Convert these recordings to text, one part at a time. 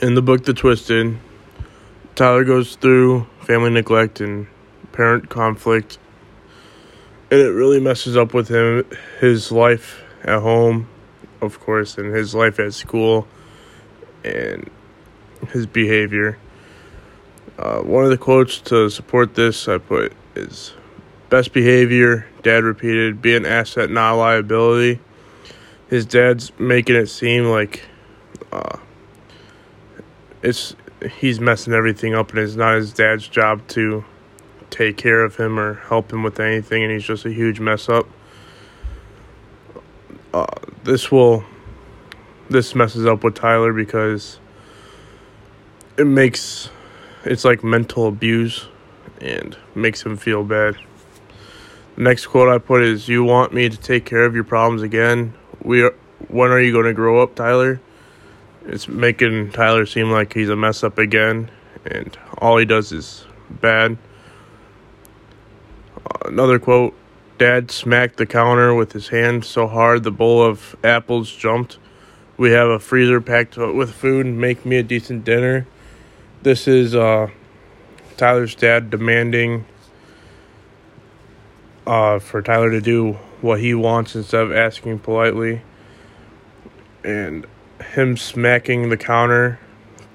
in the book The Twisted, Tyler goes through family neglect and parent conflict, and it really messes up with him, his life at home, of course, and his life at school, and his behavior. Uh, one of the quotes to support this I put is best behavior, dad repeated, be an asset, not a liability. His dad's making it seem like it's he's messing everything up and it's not his dad's job to take care of him or help him with anything and he's just a huge mess up. Uh, this will this messes up with Tyler because it makes it's like mental abuse and makes him feel bad. The next quote I put is you want me to take care of your problems again? We are, when are you going to grow up, Tyler? It's making Tyler seem like he's a mess up again and all he does is bad. Another quote Dad smacked the counter with his hand so hard the bowl of apples jumped. We have a freezer packed with food. Make me a decent dinner. This is uh, Tyler's dad demanding uh, for Tyler to do what he wants instead of asking politely. And him smacking the counter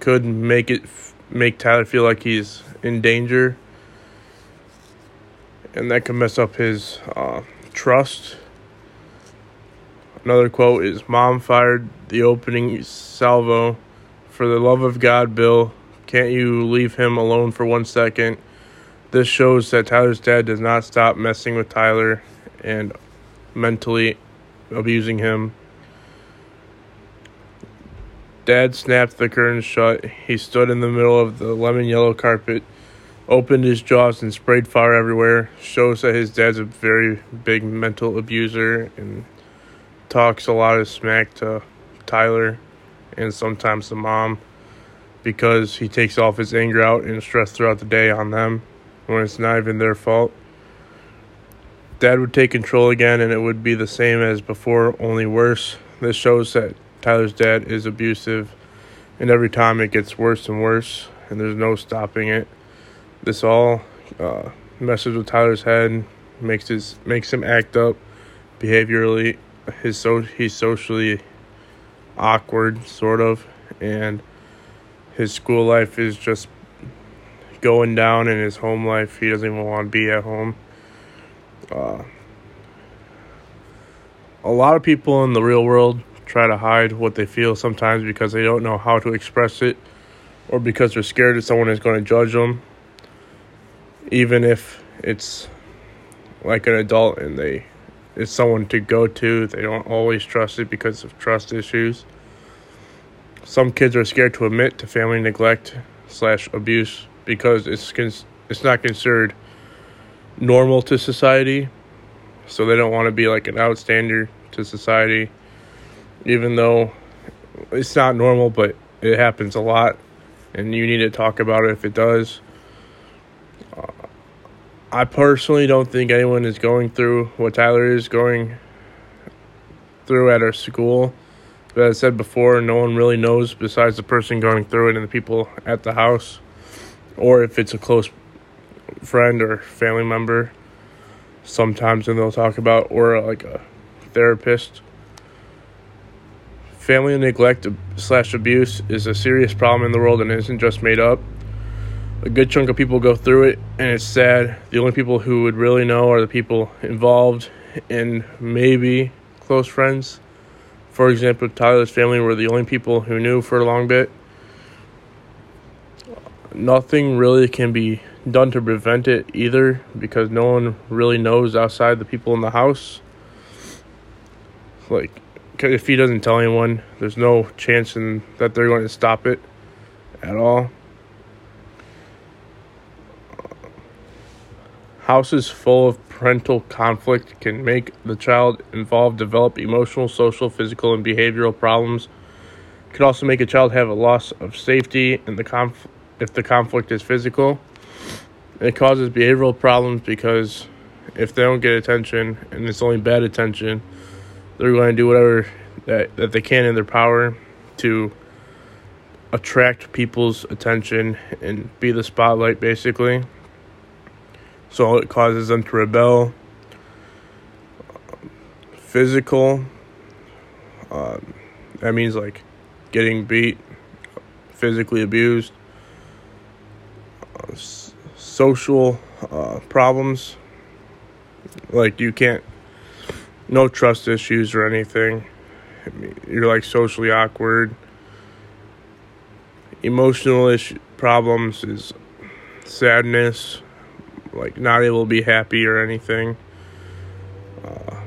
could make it make Tyler feel like he's in danger, and that could mess up his uh, trust. Another quote is Mom fired the opening salvo. For the love of God, Bill, can't you leave him alone for one second? This shows that Tyler's dad does not stop messing with Tyler and mentally abusing him. Dad snapped the curtains shut. He stood in the middle of the lemon yellow carpet, opened his jaws, and sprayed fire everywhere. Shows that his dad's a very big mental abuser and talks a lot of smack to Tyler and sometimes the mom because he takes off his anger out and stress throughout the day on them when it's not even their fault. Dad would take control again and it would be the same as before, only worse. This shows that Tyler's dad is abusive, and every time it gets worse and worse, and there's no stopping it. This all uh, messes with Tyler's head, makes his makes him act up behaviorally. His so he's socially awkward, sort of, and his school life is just going down in his home life. He doesn't even want to be at home. Uh, a lot of people in the real world try to hide what they feel sometimes because they don't know how to express it or because they're scared that someone is going to judge them even if it's like an adult and they it's someone to go to they don't always trust it because of trust issues. Some kids are scared to admit to family neglect slash abuse because it's it's not considered normal to society. So they don't want to be like an outstander to society even though it's not normal, but it happens a lot, and you need to talk about it if it does. Uh, I personally don't think anyone is going through what Tyler is going through at our school. But as I said before, no one really knows besides the person going through it and the people at the house, or if it's a close friend or family member. Sometimes, and they'll talk about, or like a therapist Family neglect slash abuse is a serious problem in the world and isn't just made up. A good chunk of people go through it, and it's sad. The only people who would really know are the people involved and maybe close friends. For example, Tyler's family were the only people who knew for a long bit. Nothing really can be done to prevent it either because no one really knows outside the people in the house. Like, if he doesn't tell anyone, there's no chance in, that they're going to stop it at all. Houses full of parental conflict can make the child involved develop emotional, social, physical, and behavioral problems. It can also make a child have a loss of safety in the conf- if the conflict is physical. It causes behavioral problems because if they don't get attention and it's only bad attention, they're going to do whatever that, that they can in their power to attract people's attention and be the spotlight, basically. So it causes them to rebel. Physical. Um, that means like getting beat, physically abused. Uh, s- social uh, problems. Like you can't, no trust issues or anything. You're like socially awkward. Emotional issue problems is sadness, like not able to be happy or anything. Uh,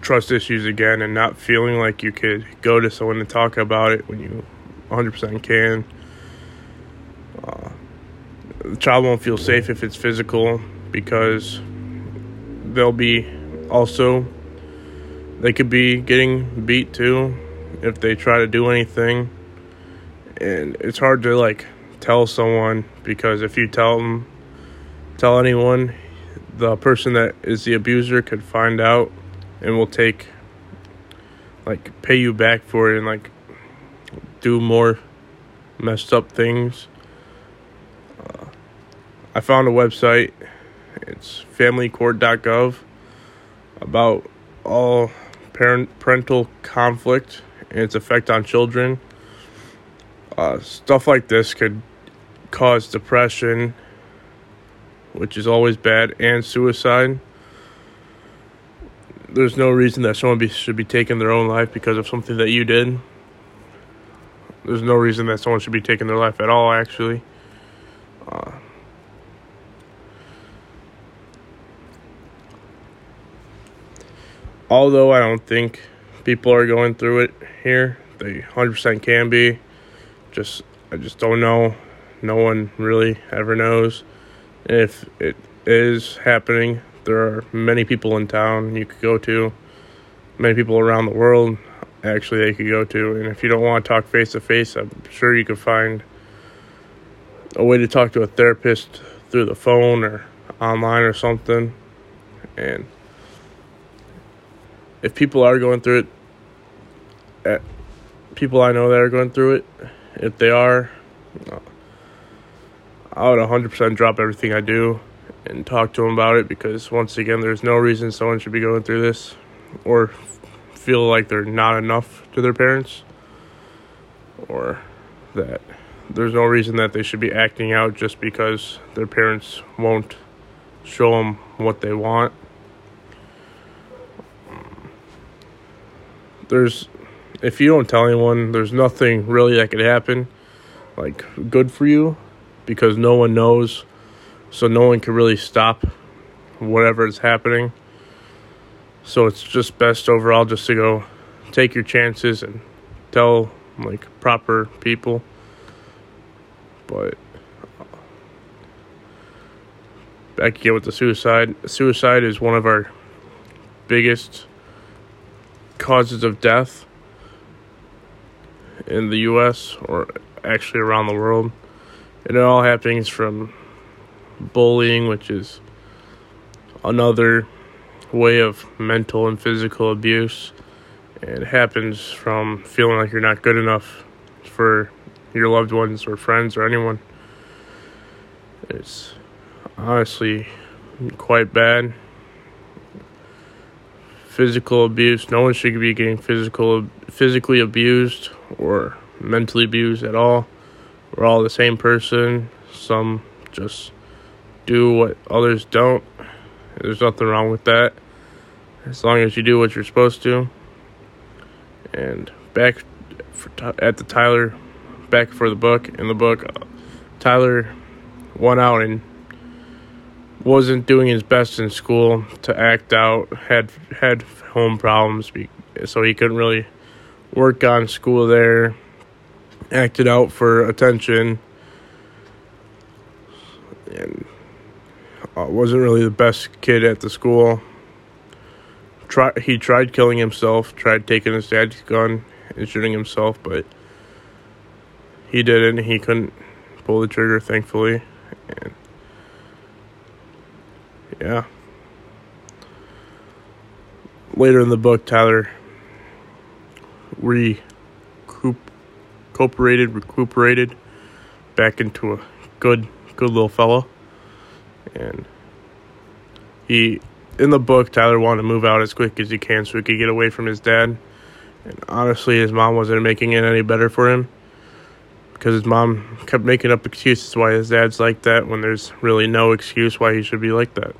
trust issues again, and not feeling like you could go to someone and talk about it when you 100% can. Uh, the child won't feel safe if it's physical because they'll be also they could be getting beat too if they try to do anything. And it's hard to like tell someone because if you tell them tell anyone the person that is the abuser could find out and will take like pay you back for it and like do more messed up things. Uh, i found a website it's familycourt.gov about all parent parental conflict and its effect on children. Uh, stuff like this could cause depression, which is always bad, and suicide. There's no reason that someone be, should be taking their own life because of something that you did. There's no reason that someone should be taking their life at all, actually. Uh, although I don't think people are going through it here, they 100% can be. Just I just don't know. No one really ever knows if it is happening. There are many people in town you could go to, many people around the world actually they could go to. And if you don't want to talk face to face, I'm sure you could find a way to talk to a therapist through the phone or online or something. And if people are going through it, uh, people I know that are going through it, if they are, I would 100% drop everything I do and talk to them about it because, once again, there's no reason someone should be going through this or feel like they're not enough to their parents or that there's no reason that they should be acting out just because their parents won't show them what they want. There's, if you don't tell anyone, there's nothing really that could happen, like good for you, because no one knows, so no one can really stop whatever is happening. So it's just best overall just to go take your chances and tell like proper people. But back again with the suicide. Suicide is one of our biggest causes of death in the US or actually around the world. And it all happens from bullying, which is another way of mental and physical abuse. It happens from feeling like you're not good enough for your loved ones or friends or anyone. It's honestly quite bad. Physical abuse. No one should be getting physical physically abused or mentally abused at all. We're all the same person. Some just do what others don't. There's nothing wrong with that. As long as you do what you're supposed to. And back for, at the Tyler, back for the book. In the book, uh, Tyler went out and wasn't doing his best in school to act out. Had had home problems, so he couldn't really work on school there. Acted out for attention, and uh, wasn't really the best kid at the school. Try he tried killing himself, tried taking his dad's gun and shooting himself, but he didn't. He couldn't pull the trigger, thankfully, and yeah. Later in the book, Tyler recuperated, recuperated back into a good, good little fellow. And he, in the book, Tyler wanted to move out as quick as he can so he could get away from his dad. And honestly, his mom wasn't making it any better for him because his mom kept making up excuses why his dad's like that when there's really no excuse why he should be like that.